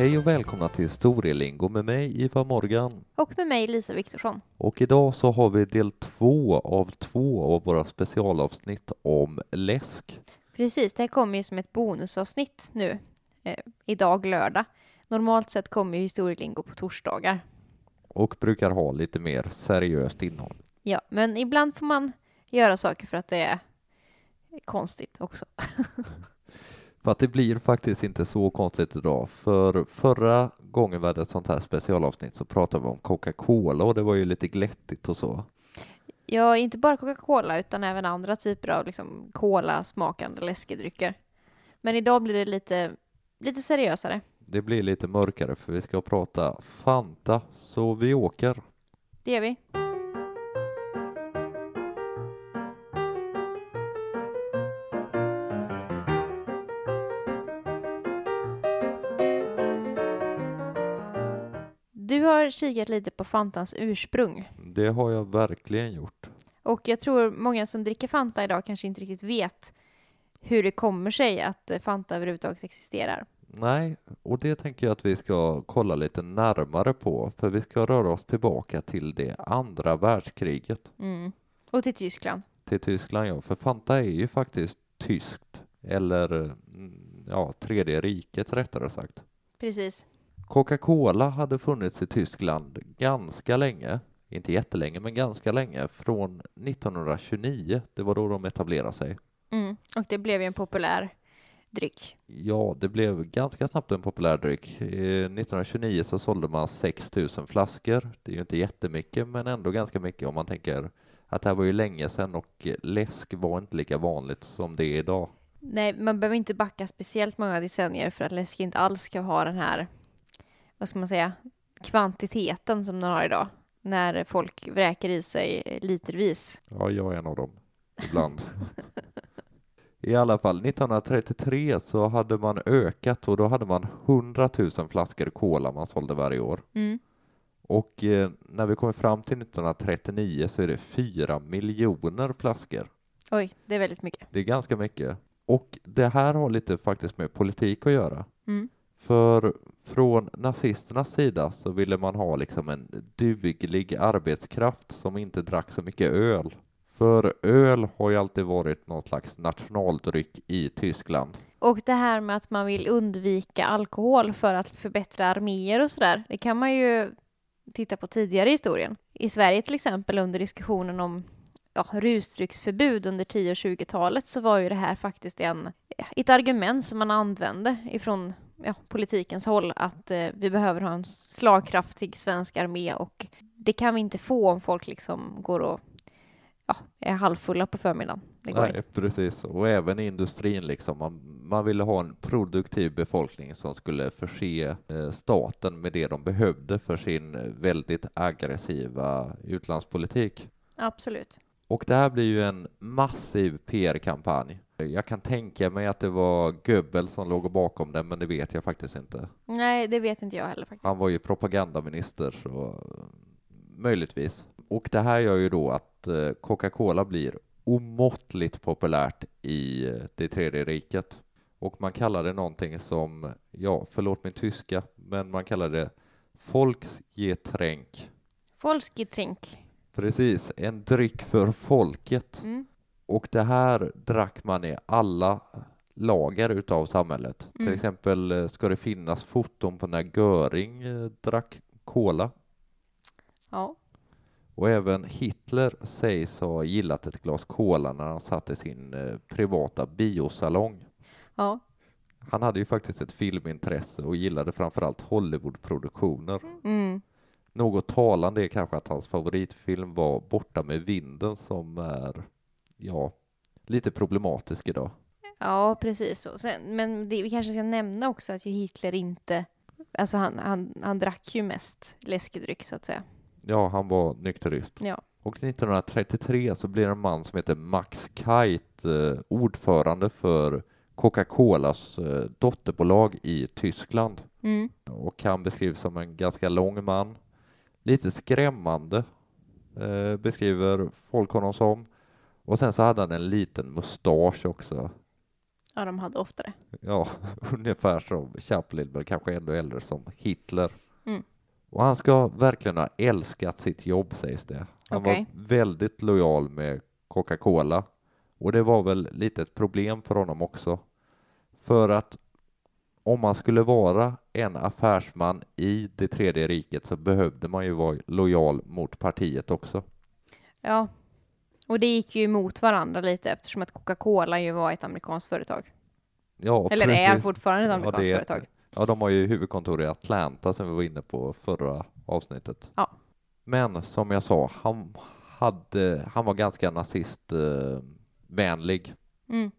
Hej och välkomna till Historielingo med mig Ivar Morgan. Och med mig Lisa Viktorsson. Och idag så har vi del två av två av våra specialavsnitt om läsk. Precis, det här kommer ju som ett bonusavsnitt nu, eh, idag lördag. Normalt sett kommer ju historielingo på torsdagar. Och brukar ha lite mer seriöst innehåll. Ja, men ibland får man göra saker för att det är konstigt också. För att det blir faktiskt inte så konstigt idag. För förra gången vi hade ett sånt här specialavsnitt så pratade vi om Coca-Cola och det var ju lite glättigt och så. Ja, inte bara Coca-Cola utan även andra typer av liksom cola-smakande läskedrycker. Men idag blir det lite, lite seriösare. Det blir lite mörkare för vi ska prata Fanta, så vi åker. Det gör vi. Har kikat lite på Fantans ursprung. Det har jag verkligen gjort. Och jag tror många som dricker Fanta idag kanske inte riktigt vet hur det kommer sig att Fanta överhuvudtaget existerar. Nej, och det tänker jag att vi ska kolla lite närmare på, för vi ska röra oss tillbaka till det andra världskriget. Mm. Och till Tyskland. Till Tyskland, ja, för Fanta är ju faktiskt tyskt, eller mm, ja, tredje riket rättare sagt. Precis. Coca-Cola hade funnits i Tyskland ganska länge, inte jättelänge, men ganska länge, från 1929. Det var då de etablerade sig. Mm. Och det blev ju en populär dryck. Ja, det blev ganska snabbt en populär dryck. Eh, 1929 så sålde man 6 000 flaskor. Det är ju inte jättemycket, men ändå ganska mycket om man tänker att det här var ju länge sedan och läsk var inte lika vanligt som det är idag. Nej, man behöver inte backa speciellt många decennier för att läsk inte alls ska ha den här, vad ska man säga, kvantiteten som den har idag. När folk vräker i sig litervis. Ja, jag är en av dem ibland. I alla fall 1933 så hade man ökat och då hade man 100 000 flaskor cola man sålde varje år. Mm. Och eh, när vi kommer fram till 1939 så är det 4 miljoner flaskor. Oj, det är väldigt mycket. Det är ganska mycket. Och det här har lite faktiskt med politik att göra. Mm. För från nazisternas sida så ville man ha liksom en duglig arbetskraft som inte drack så mycket öl. För öl har ju alltid varit någon slags nationaldryck i Tyskland. Och det här med att man vill undvika alkohol för att förbättra arméer och sådär, det kan man ju titta på tidigare i historien. I Sverige till exempel under diskussionen om ja, rusdrycksförbud under 10 och 20-talet så var ju det här faktiskt en, ett argument som man använde ifrån ja, politikens håll att eh, vi behöver ha en slagkraftig svensk armé och det kan vi inte få om folk liksom går och ja, är halvfulla på förmiddagen. Nej, precis. Och även i industrin liksom. Man, man ville ha en produktiv befolkning som skulle förse eh, staten med det de behövde för sin väldigt aggressiva utlandspolitik. Absolut. Och det här blir ju en massiv PR-kampanj. Jag kan tänka mig att det var Goebbels som låg bakom den, men det vet jag faktiskt inte. Nej, det vet inte jag heller faktiskt. Han var ju propagandaminister, så möjligtvis. Och det här gör ju då att eh, Coca-Cola blir omåttligt populärt i eh, det tredje riket. Och man kallar det någonting som, ja, förlåt min tyska, men man kallar det Volksgetränk. Folsgetränk. Precis, en dryck för folket. Mm. Och det här drack man i alla lager utav samhället. Till Mm. exempel eh, ska det finnas foton på när Göring eh, drack cola. Ja. Och även Hitler sägs ha gillat ett glas cola när han satt i sin eh, privata biosalong. Ja. Han hade ju faktiskt ett filmintresse och gillade framförallt Hollywoodproduktioner. Mm. Något talande är kanske att hans favoritfilm var Borta med vinden som är, ja, lite problematisk idag. Ja, precis så. Sen, men det, vi kanske ska nämna också att ju Hitler inte... Alltså han, han, han drack ju mest läskedryck så att säga. Ja, han var nykterist. Ja. Och 1933 så blir en man som heter Max Kite eh, ordförande för Coca-Colas eh, dotterbolag i Tyskland. Mm. Och han beskrivs som en ganska lång man. Lite skrämmande eh, beskriver folk honom som. Och sen så hade han en liten mustasch också. Ja, de hade oftare. Ja, ungefär som Chaplin, men kanske ännu äldre som Hitler. Mm. Och han ska verkligen ha älskat sitt jobb sägs det. Han Okej. var väldigt lojal med Coca-Cola och det var väl lite ett problem för honom också. För att om man skulle vara en affärsman i det tredje riket så behövde man ju vara lojal mot partiet också. Ja. Och det gick ju emot varandra lite eftersom att Coca-Cola ju var ett amerikanskt företag. Ja, Eller är precis. fortfarande ett Ja, amerikanskt det är- företag. Ja, de har ju huvudkontor i Atlanta som vi var inne på förra avsnittet. Ja. Men som jag sa, han, hade, han var ganska nazistvänlig Mm.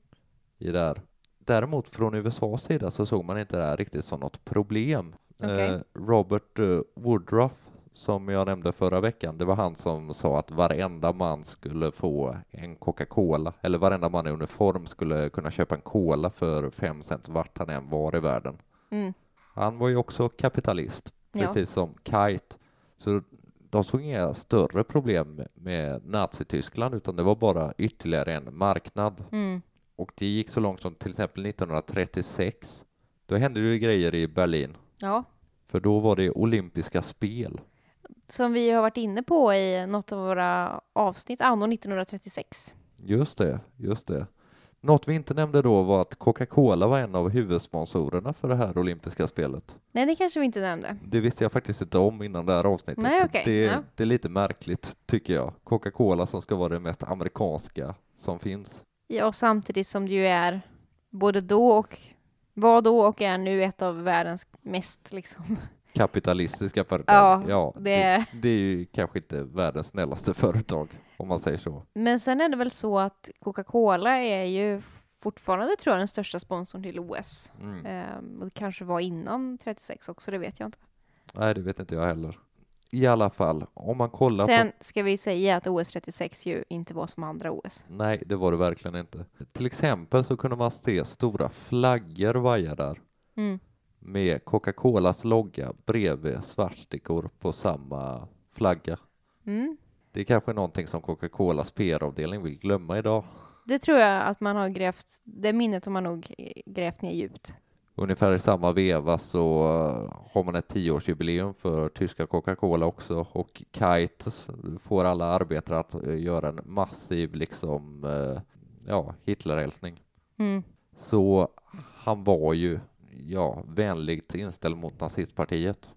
i det här. Däremot från USAs sida så såg man inte det här riktigt som något problem. Okej. Eh, Robert eh, Woodruff som jag nämnde förra veckan, det var han som sa att varenda man skulle få en Coca-Cola, eller varenda man i uniform skulle kunna köpa en cola för fem cent vart han än var i världen. Mm. Han var ju också kapitalist, Ja. precis som Kite. Så de såg inga större problem med Nazityskland, utan det var bara ytterligare en marknad. Mm. Och det gick så långt som till exempel 1936. Då hände det grejer i Berlin, Ja. för då var det olympiska spel. Som vi har varit inne på i något av våra avsnitt, anno 1936. Just det, just det. Något vi inte nämnde då var att Coca-Cola var en av huvudsponsorerna för det här olympiska spelet. Nej, det kanske vi inte nämnde. Det visste jag faktiskt inte om innan det här avsnittet. Nej, okej, det, ja. det är lite märkligt, tycker jag. Coca-Cola som ska vara det mest amerikanska som finns. Ja, och samtidigt som det ju är både då och var då och är nu ett av världens mest liksom. Kapitalistiska företag. Ja, ja det- det, det är ju kanske inte världens snällaste företag, om man säger så. Men sen är det väl så att Coca-Cola är ju fortfarande tror jag den största sponsorn till OS. Mm. Ehm, och det kanske var innan 36 också, det vet jag inte. Nej, det vet inte jag heller. I alla fall, om man kollar på Sen ska vi säga att OS 36 ju inte var som andra OS. Nej, det var det verkligen inte. Till exempel så kunde man se stora flaggor vaja där Mm. Med Coca-Colas logga bredvid svartstickor på samma flagga. Mm. Det är kanske någonting som Coca-Colas PR-avdelning vill glömma idag. Det tror jag att man har grävt, det minnet har man nog grävt ner djupt. Ungefär i samma veva så har man ett tioårsjubileum för tyska Coca-Cola också och Kite får alla arbetare att eh, göra en massiv liksom, eh, ja, Hitlerhälsning. Mm. Så han var ju ja, vänligt inställd mot nazistpartiet.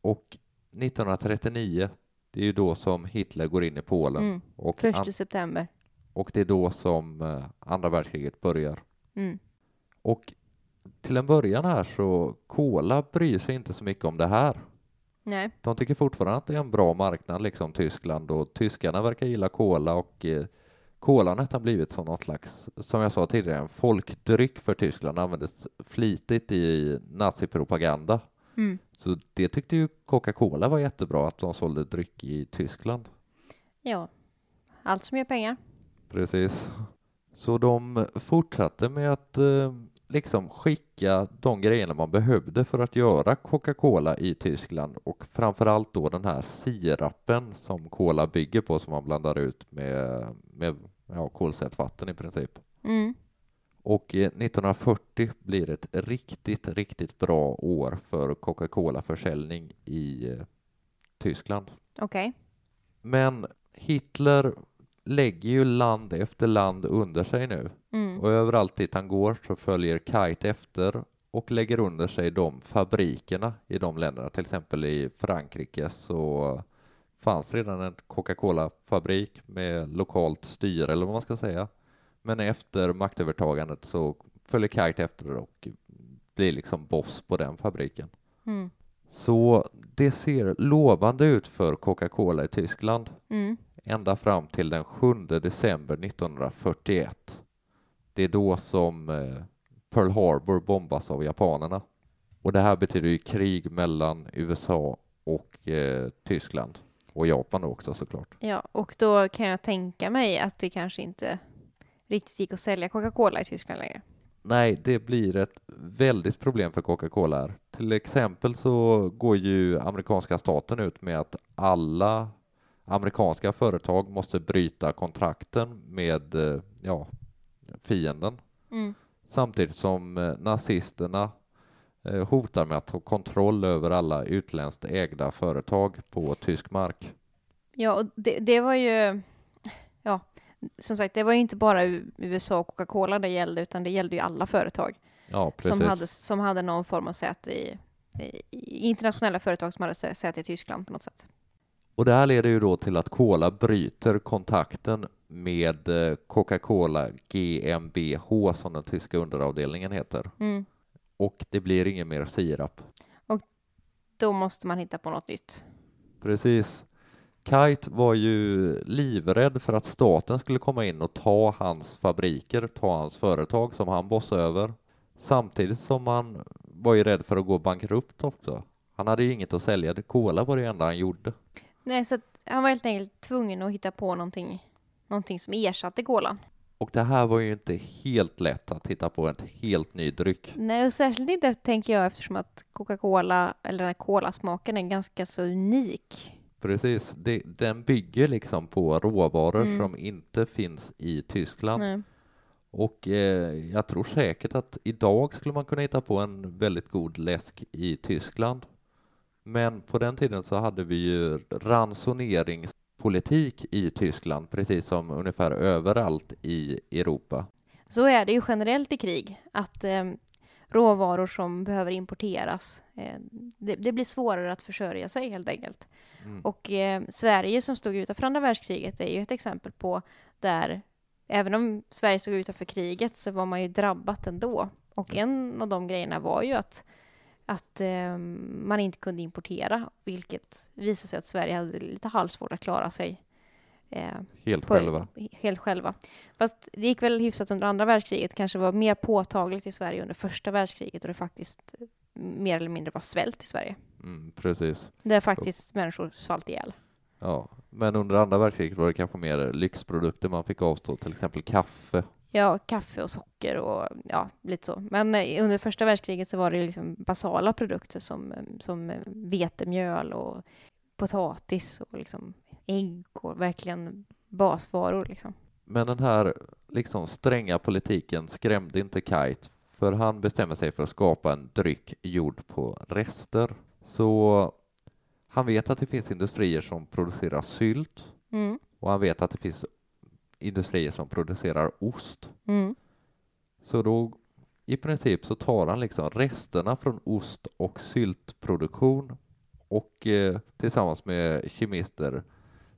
Och 1939, det är ju då som Hitler går in i Polen Mm. och, Första an- september. och det är då som eh, andra världskriget börjar. Mm. Och till en början här så Cola bryr sig inte så mycket om det här. Nej. De tycker fortfarande att det är en bra marknad, liksom Tyskland och tyskarna verkar gilla cola och cola har blivit som något slags, som jag sa tidigare, en folkdryck för Tyskland, användes flitigt i nazipropaganda. Mm. Så det tyckte ju Coca-Cola var jättebra att de sålde dryck i Tyskland. Ja. Allt som gör pengar. Precis. Så de fortsatte med att eh, liksom skicka de grejerna man behövde för att göra Coca-Cola i Tyskland och framförallt då den här sirapen som cola bygger på som man blandar ut med, med ja, kolsyrevatten i princip. Mm. Och eh, 1940 blir ett riktigt, riktigt bra år för Coca-Cola-försäljning i eh, Tyskland. Okej. Men Hitler lägger ju land efter land under sig nu Mm. och överallt dit han går så följer Kite efter och lägger under sig de fabrikerna i de länderna. Till exempel i Frankrike så fanns redan en Coca-Cola-fabrik med lokalt styre eller vad man ska säga. Men efter maktövertagandet så följer Kite efter och blir liksom boss på den fabriken. Mm. Så det ser lovande ut för Coca-Cola i Tyskland Mm. ända fram till den 7 december 1941. Det är då som eh, Pearl Harbor bombas av japanerna. Och det här betyder ju krig mellan USA och eh, Tyskland och Japan också såklart. Ja, och då kan jag tänka mig att det kanske inte riktigt gick att sälja Coca-Cola i Tyskland längre. Nej, det blir ett väldigt problem för Coca-Cola här. Till exempel så går ju amerikanska staten ut med att alla amerikanska företag måste bryta kontrakten med eh, ja, fienden. Mm. samtidigt som eh, nazisterna hotar med att ta kontroll över alla utländskt ägda företag på tysk mark. Ja, och det, det var ju, ja, som sagt, det var ju inte bara USA och Coca-Cola det gällde, utan det gällde ju alla företag Ja, som hade, som hade någon form av säte i, i, internationella företag som hade sä- säte i Tyskland på något sätt. Och det här leder ju då till att Cola bryter kontakten med eh, Coca-Cola GmbH som den tyska underavdelningen heter. Mm. Och det blir ingen mer sirap. Då måste man hitta på något nytt. Precis. Kite var ju livrädd för att staten skulle komma in och ta hans fabriker, ta hans företag som han bossade över. Samtidigt som han var ju rädd för att gå bankrupt också. Han hade ju inget att sälja. Cola var det enda han gjorde. Nej, så han var helt enkelt tvungen att hitta på någonting, någonting som ersatte kolan. Och det här var ju inte helt lätt att hitta på en helt ny dryck. Nej, och särskilt inte tänker jag eftersom att Coca-Cola, eller den här kolasmaken, är ganska så unik. Precis, det, den bygger liksom på råvaror Mm. som inte finns i Tyskland. Nej. Och eh, jag tror säkert att idag skulle man kunna hitta på en väldigt god läsk i Tyskland. Men på den tiden så hade vi ju ransoneringspolitik i Tyskland, precis som ungefär överallt i Europa. Så är det ju generellt i krig, att eh, råvaror som behöver importeras, eh, det, det blir svårare att försörja sig helt enkelt. Mm. Och eh, Sverige som stod utanför andra världskriget är ju ett exempel på där, även om Sverige stod utanför kriget så var man ju drabbat ändå. Och en av de grejerna var ju att, att eh, man inte kunde importera, vilket visade sig att Sverige hade lite halvsvårt att klara sig eh, Helt på- själva. Helt själva. Fast det gick väl hyfsat under andra världskriget, kanske var mer påtagligt i Sverige under första världskriget och det faktiskt eh, mer eller mindre var svält i Sverige. Mm, precis. Där faktiskt människor svalt ihjäl. Ja, men under andra världskriget var det kanske mer lyxprodukter man fick avstå, till exempel kaffe. Ja, kaffe och socker och ja, lite så. Men eh, under första världskriget så var det liksom basala produkter som, eh, som eh, vetemjöl och potatis och liksom ägg och verkligen basvaror liksom. Men den här liksom stränga politiken skrämde inte Kite för han bestämmer sig för att skapa en dryck gjord på rester. Så han vet att det finns industrier som producerar sylt Mm, och han vet att det finns industrier som producerar ost. mm, Så då i princip så tar han liksom resterna från ost och syltproduktion och eh, tillsammans med kemister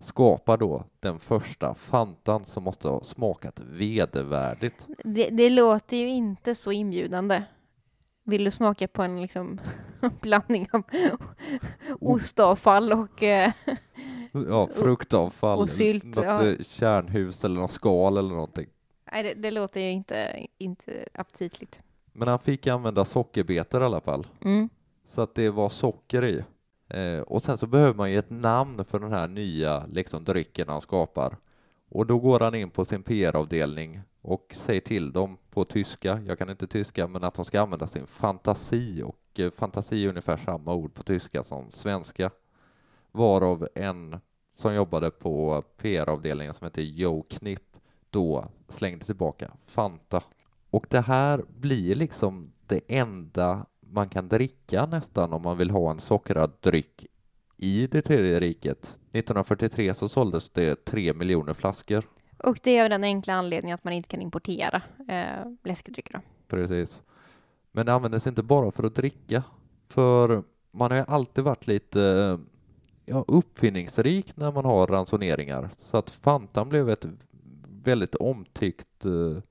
skapar då den första Fantan som måste ha smakat vedervärdigt. Det, det låter ju inte så inbjudande. Vill du smaka på en liksom blandning av ostavfall och... Eh, Ja, fruktavfall, och sylt, något ja. eh, kärnhus eller något skal eller någonting. nej, det, det låter ju inte, inte aptitligt. Men han fick använda sockerbetor i alla fall. Mm. så att det var socker i. Eh, och sen så behöver man ju ett namn för den här nya liksom, drycken han skapar. Och då går han in på sin PR-avdelning och säger till dem på tyska, jag kan inte tyska, men att de ska använda sin fantasi och eh, fantasi är ungefär samma ord på tyska som svenska. Varav en som jobbade på PR-avdelningen som heter Joe Knipp då slängde tillbaka Fanta. Och det här blir liksom det enda man kan dricka nästan om man vill ha en sockrad dryck i det tredje riket. 1943 så såldes det tre miljoner flaskor. Och det är av den enkla anledningen att man inte kan importera eh, läskedrycker. Då. Precis. Men det användes inte bara för att dricka. För man har ju alltid varit lite eh, ja, uppfinningsrik när man har ransoneringar. Så att Fantan blev ett väldigt omtyckt eh,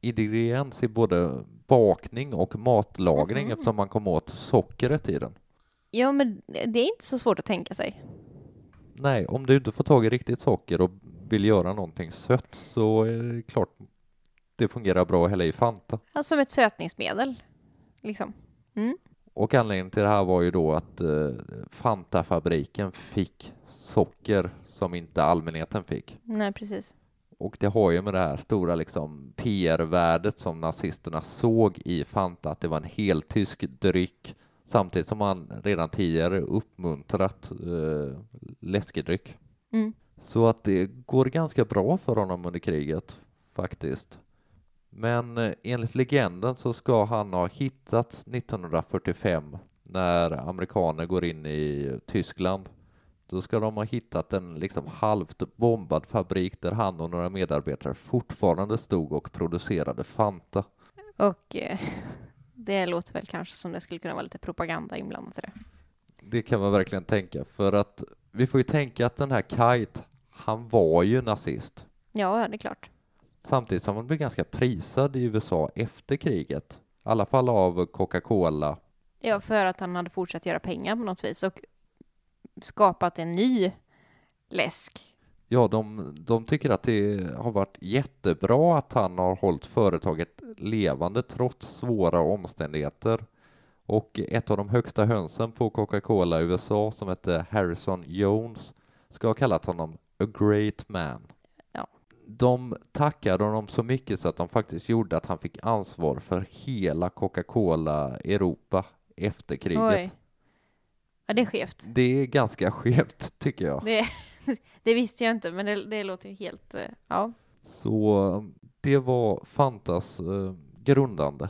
ingrediens i både bakning och matlagning Mhm. eftersom man kom åt sockret i den. Ja, men det är inte så svårt att tänka sig. Nej, om du inte får tag i riktigt socker och vill göra någonting sött så är det klart det fungerar bra att hälla i Fanta. Ja, som ett sötningsmedel. Liksom. Mm. Och anledningen till det här var ju då att eh, Fanta-fabriken fick socker som inte allmänheten fick. Nej, precis. Och det har ju med det här stora liksom PR-värdet som nazisterna såg i Fanta, att det var en heltysk dryck samtidigt som man redan tidigare uppmuntrat eh, läskedryck. Mm. Så att det går ganska bra för honom under kriget faktiskt. Men eh, enligt legenden så ska han ha hittats 1945 när amerikaner går in i Tyskland. Då ska de ha hittat en liksom halvt bombad fabrik där han och några medarbetare fortfarande stod och producerade Fanta. Och eh, det låter väl kanske som det skulle kunna vara lite propaganda inblandat i det. Det kan man verkligen tänka för att vi får ju tänka att den här Kite, han var ju nazist. Ja, det är klart. Samtidigt som han blev ganska prisad i USA efter kriget. I alla fall av Coca-Cola. Ja, för att han hade fortsatt göra pengar på något vis och skapat en ny läsk. Ja, de, de tycker att det har varit jättebra att han har hållit företaget levande trots svåra omständigheter. Och ett av de högsta hönsen på Coca-Cola i USA som hette Harrison Jones ska ha kallat honom a great man. De tackade honom så mycket så att de faktiskt gjorde att han fick ansvar för hela Coca-Cola Europa efter kriget. Oj. Ja, det är skevt. Det är ganska skevt tycker jag. Det, det visste jag inte, men det, det låter ju helt... eh, Ja. Så det var Fantas eh, grundande.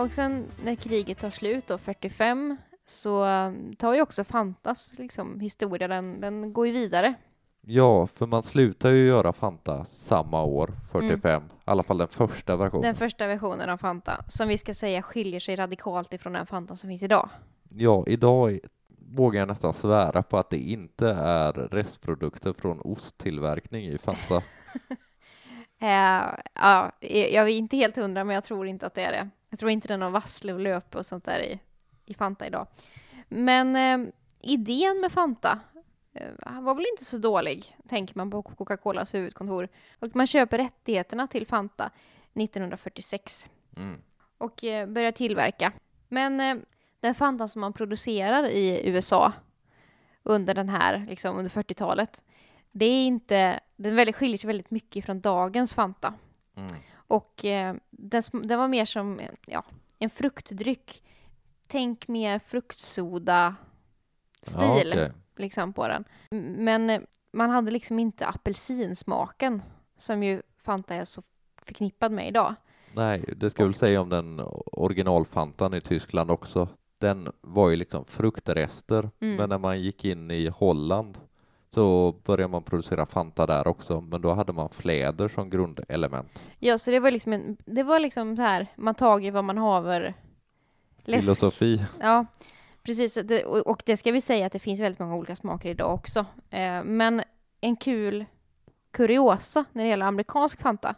Och sen när kriget tar slut då, 45, så eh, tar ju också Fantas liksom, historia, den, den går ju vidare. Ja, för man slutar ju göra Fanta samma år, 45, i alla fall den första versionen. Den första versionen av Fanta, som vi ska säga skiljer sig radikalt ifrån den Fanta som finns idag. Ja, idag vågar jag nästan svära på att det inte är restprodukter från osttillverkning i Fanta. Eh, ja, jag är inte helt hundra, men jag tror inte att det är det. Jag tror inte är någon vassle och löpe och sånt där i, i Fanta idag. Men eh, idén med Fanta eh, var väl inte så dålig, tänker man på Coca-Colas huvudkontor. Och man köper rättigheterna till Fanta 1946 Mm. och eh, börjar tillverka. Men eh, den Fanta som man producerar i USA under den här, liksom under 40-talet, det är inte, den väldigt, skiljer sig väldigt mycket från dagens Fanta. Mm. Och eh, den, den var mer som ja, en fruktdryck. Tänk mer fruktsoda stil Ja, okej. liksom på den. Men eh, man hade liksom inte apelsinsmaken som ju Fanta är så förknippad med idag. Nej, det ska jag väl säga om den originalfantan i Tyskland också. Den var ju liksom fruktrester, Mm. men när man gick in i Holland så började man producera Fanta där också, men då hade man fläder som grundelement. Ja, så det var liksom, en, det var liksom så här, man tagit vad man haver läsk. Filosofi. Ja, precis. Och, det ska vi säga att det finns väldigt många olika smaker idag också. Eh, men en kul kuriosa när det gäller amerikansk Fanta,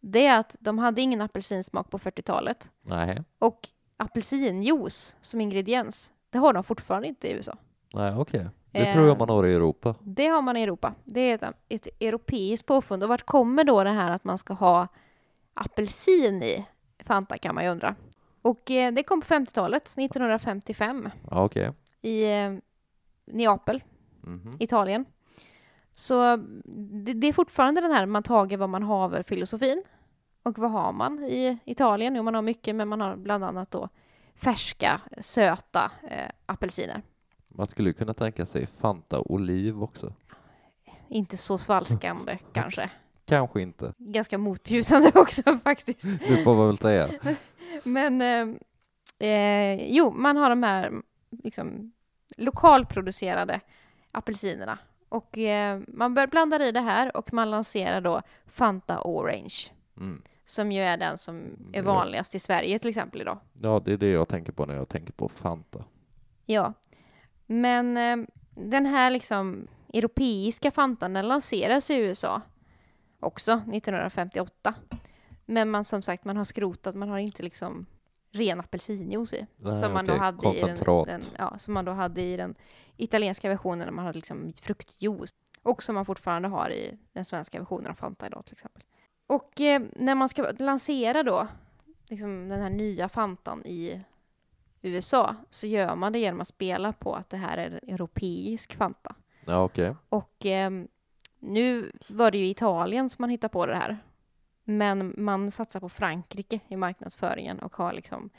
det är att de hade ingen apelsinsmak på 40-talet. Nej, Och apelsinjuice som ingrediens, det har de fortfarande inte i USA. nej okej. Det Eh. tror jag man har i Europa. Det har man i Europa. Det är ett, ett europeiskt påfund. Och vart kommer då det här att man ska ha apelsin i Fanta kan man ju undra. Och eh, det kom på 50-talet, 1955, Ja, okej. i eh, Neapel, Mhm. Italien. Så det, det är fortfarande den här man tager vad man haver filosofin. Och vad har man i Italien? Jo, man har mycket, men man har bland annat då färska, söta eh, apelsiner. Man skulle kunna tänka sig Fanta Oliv också. Inte så svalskande kanske. Kanske inte. Ganska motbjudande också faktiskt. Det får väl säga. Men eh, eh, jo, man har de här liksom, lokalproducerade apelsinerna. Och eh, man blanda i det här och man lanserar då Fanta Orange. Mm. Som ju är den som är vanligast i Sverige till exempel idag. Ja, det är det jag tänker på när jag tänker på Fanta. Ja. Men eh, den här liksom europeiska Fantan den lanseras i USA också 1958. Men man som sagt, man har skrotat, man har inte liksom ren apelsinjuice i. Nej, som, man då okej, hade i den, den, ja, som man då hade i den italienska versionen när man hade liksom fruktjuice. Och som man fortfarande har i den svenska versionen av Fanta idag till exempel. Och eh, när man ska lansera då liksom den här nya Fantan i USA så gör man det genom att spela på att det här är en europeisk Fanta. Ja, okej. Och eh, Nu var det ju Italien som man hittade på det här. Men man satsar på Frankrike i marknadsföringen och har liksom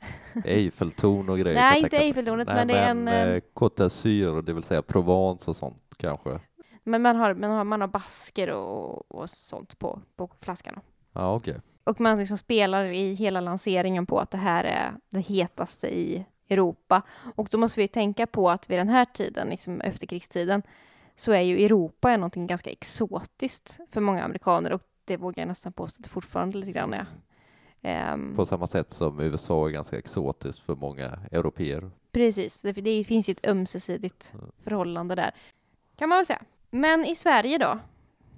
Eiffeltorn och grejer. Nej, inte. Eiffeltornet, Nej, men det är en, men, eh, eh, Côte d'Azur, det vill säga Provence och sånt kanske. Men man har, man har, man har basker och, och sånt på, på flaskan. Ja, okej. Och man liksom spelar i hela lanseringen på att det här är det hetaste i Europa. Och då måste vi tänka på att vid den här tiden, liksom efterkrigstiden, så är ju Europa är någonting ganska exotiskt för många amerikaner och det vågar jag nästan påstå att det fortfarande lite grann är. Ehm, På samma sätt som USA är ganska exotiskt för många europeer. Precis, det, det finns ju ett ömsesidigt Mm. förhållande där. Kan man väl säga. Men i Sverige då?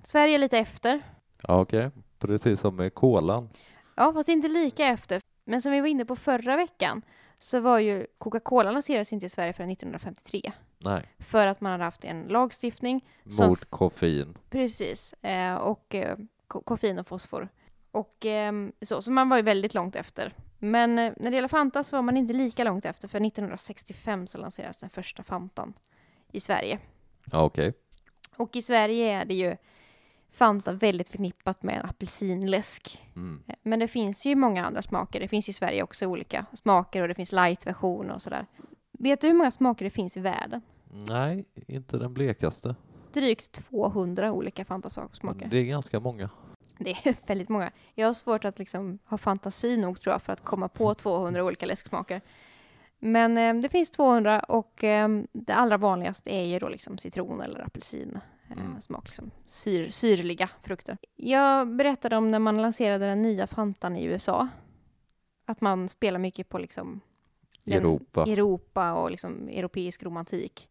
Sverige är lite efter. Ja, okej. Precis som med kolan. Ja, fast inte lika efter. Men som vi var inne på förra veckan så var ju Coca-Cola lanserades inte i Sverige förrän 1953. Nej, För att man hade haft en lagstiftning, Som- mot koffein. precis, eh, och eh, ko- koffein och fosfor. Och ehm, så, så man var ju väldigt långt efter. Men eh, när det gäller Fanta så var man inte lika långt efter, för 1965 så lanserades den första Fantan i Sverige. Okej. Och i Sverige är det ju Fanta väldigt förknippat med en apelsinläsk. Mm. Men det finns ju många andra smaker. Det finns i Sverige också olika smaker och det finns light-version och sådär. Vet du hur många smaker det finns i världen? Nej, inte den blekaste. Drygt 200 olika Fanta-smaker. Det är ganska många. Det är väldigt många. Jag har svårt att liksom ha fantasi nog tror jag för att komma på 200 olika läsksmaker. Men eh, det finns 200 och eh, det allra vanligaste är ju då liksom citron eller apelsin. Eh, Mm. smak, liksom syr, syrliga frukter. Jag berättade om när man lanserade den nya Fantan i USA. Att man spelar mycket på liksom Europa. Europa och liksom europeisk romantik.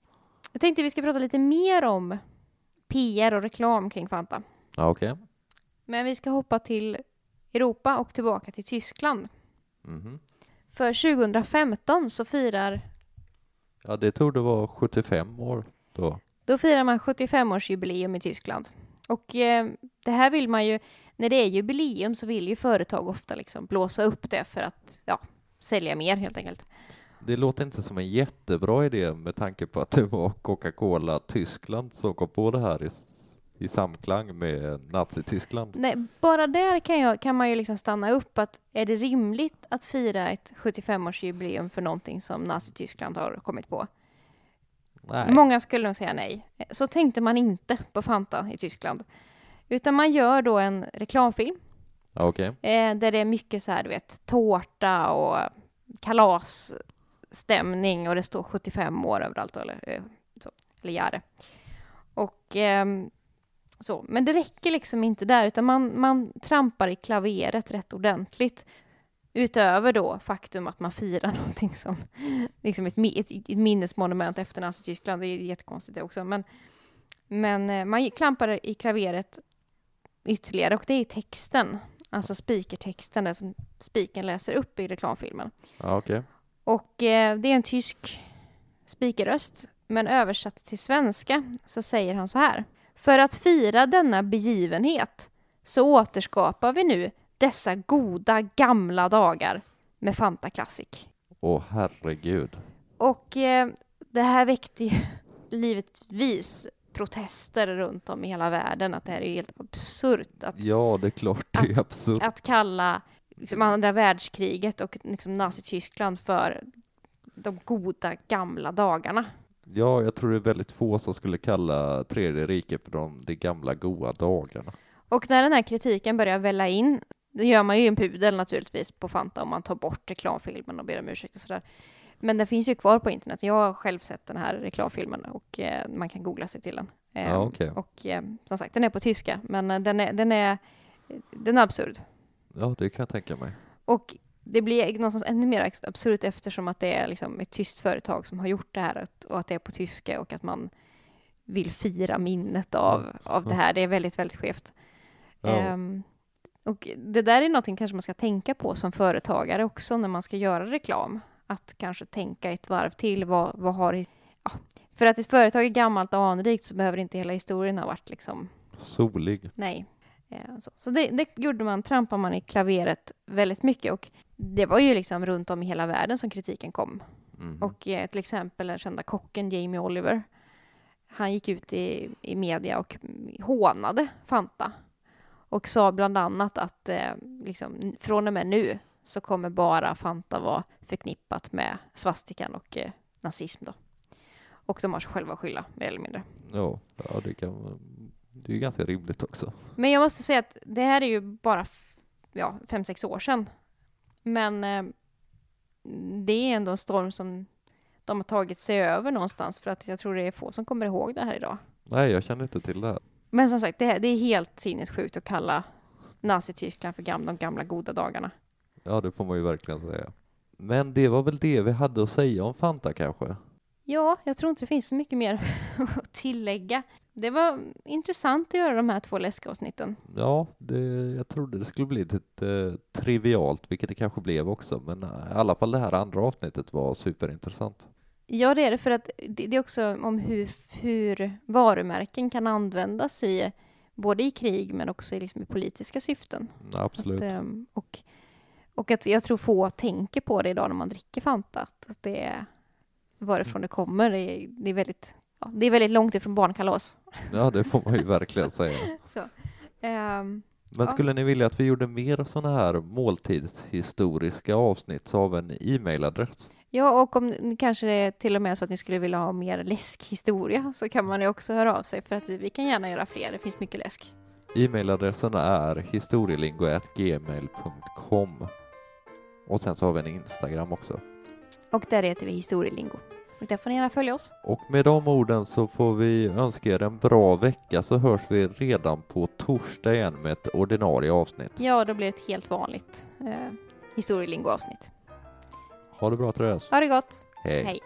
Jag tänkte vi ska prata lite mer om PR och reklam kring Fanta. Ja, okej. Men vi ska hoppa till Europa och tillbaka till Tyskland. Mhm. För 2015 så firar, Ja, det tog det vara 75 år då. Då firar man 75-årsjubileum i Tyskland. Och eh, det här vill man ju, när det är jubileum så vill ju företag ofta liksom blåsa upp det för att ja, sälja mer helt enkelt. Det låter inte som en jättebra idé med tanke på att det var Coca-Cola Tyskland som kom på det här i, i samklang med Nazityskland. Nej, bara där kan, jag, kan man ju liksom stanna upp att är det rimligt att fira ett 75-årsjubileum för någonting som Nazityskland har kommit på? Nej. Många skulle nog säga nej. Så tänkte man inte på Fanta i Tyskland. Utan man gör då en reklamfilm okej. eh, där det är mycket så här, du vet, tårta och kalasstämning och det står 75 år överallt eller, eh, så, eller Jare. Och ehm, så. Men det räcker liksom inte där utan man, man trampar i klaveret rätt ordentligt. Utöver då faktum att man firar någonting som liksom ett, ett, ett minnesmonument efter Nazityskland. Det är jättekonstigt det också. Men, men eh, man klampar i klaveret ytterligare och det är texten. Alltså speakertexten där som spiken läser upp i reklamfilmen. Ja, okej. Och eh, det är en tysk speakerröst. Men översatt till svenska så säger han så här. För att fira denna begivenhet så återskapar vi nu dessa goda gamla dagar med Fanta Classic. Åh, herregud. Och eh, det här väckte ju givetvis protester runt om i hela världen att det här är helt absurt att, Ja, det är klart det är absurt. att kalla liksom, andra världskriget och liksom, Nazityskland för de goda gamla dagarna. Ja, jag tror det är väldigt få som skulle kalla Tredje riket för de, de gamla goa dagarna. Och när den här kritiken börjar välla in, då gör man ju en pudel naturligtvis på Fanta om man tar bort reklamfilmen och ber om ursäkt och sådär. Men den finns ju kvar på internet. Jag har själv sett den här reklamfilmen och eh, man kan googla sig till den. Eh, Ja, okej. Och eh, som sagt, den är på tyska, men eh, den är, den är, den är absurd. Ja, det kan jag tänka mig. Och det blir någonstans ännu mer absurt eftersom att det är liksom ett tyst företag som har gjort det här och att det är på tyska och att man vill fira minnet av, av det här. Det är väldigt, väldigt skevt. Ja. Ehm, och det där är någonting kanske man ska tänka på som företagare också när man ska göra reklam. Att kanske tänka ett varv till. Vad, vad har ja, för att ett företag är gammalt och anrikt så behöver inte hela historien ha varit liksom Solig. Nej. Eh, Så, så det, det gjorde man, trampade man i klaveret väldigt mycket och det var ju liksom runt om i hela världen som kritiken kom. Mhm. Och eh, till exempel den kända kocken Jamie Oliver, han gick ut i, i media och hånade Fanta och sa bland annat att eh, liksom, från och med nu så kommer bara Fanta vara förknippat med svastikan och eh, nazism då. Och de har sig själva att skylla, mer eller mindre. Ja, ja det, kan, det är ju ganska rimligt också. Men jag måste säga att det här är ju bara ja, fem, sex år sedan. Men eh, det är ändå en storm som de har tagit sig över någonstans för att jag tror det är få som kommer ihåg det här idag. Nej, jag känner inte till det här. Men som sagt, det, det är helt sinnessjukt att kalla Nazityskland för gamla, de gamla goda dagarna. Ja, det får man ju verkligen säga. Men det var väl det vi hade att säga om Fanta kanske? Ja, jag tror inte det finns så mycket mer att tillägga. Det var intressant att göra de här två läskavsnitten. Ja, det, jag trodde det skulle bli lite eh, trivialt, vilket det kanske blev också, men i alla fall det här andra avsnittet var superintressant. Ja, det är det, för att det, är också om hur, hur varumärken kan användas i både i krig men också i, liksom, i politiska syften. Mm, Absolut. Att, ehm, och, och att jag tror få tänker på det idag när man dricker Fanta, att, det är varifrån det kommer. Det är, det är, väldigt, ja, det är väldigt långt ifrån barnkalas. Ja, det får man ju verkligen säga. Så, ehm, Men Ja. skulle ni vilja att vi gjorde mer sådana här måltidshistoriska avsnitt så av en e-mailadress? Ja, och om kanske det är till och med så att ni skulle vilja ha mer läskhistoria så kan man ju också höra av sig för att vi kan gärna göra fler. Det finns mycket läsk. E-mailadressen är historielingo.gmail.com och sen så har vi en Instagram också. Och där heter vi Historielingo. Och där får ni gärna följa oss. Och med de orden så får vi önska er en bra vecka så hörs vi redan på torsdag igen med ett ordinarie avsnitt. Ja, då blir det ett helt vanligt eh, Historielingo-avsnitt. Ha det bra Therese. Ha det gott! Hej. Hej.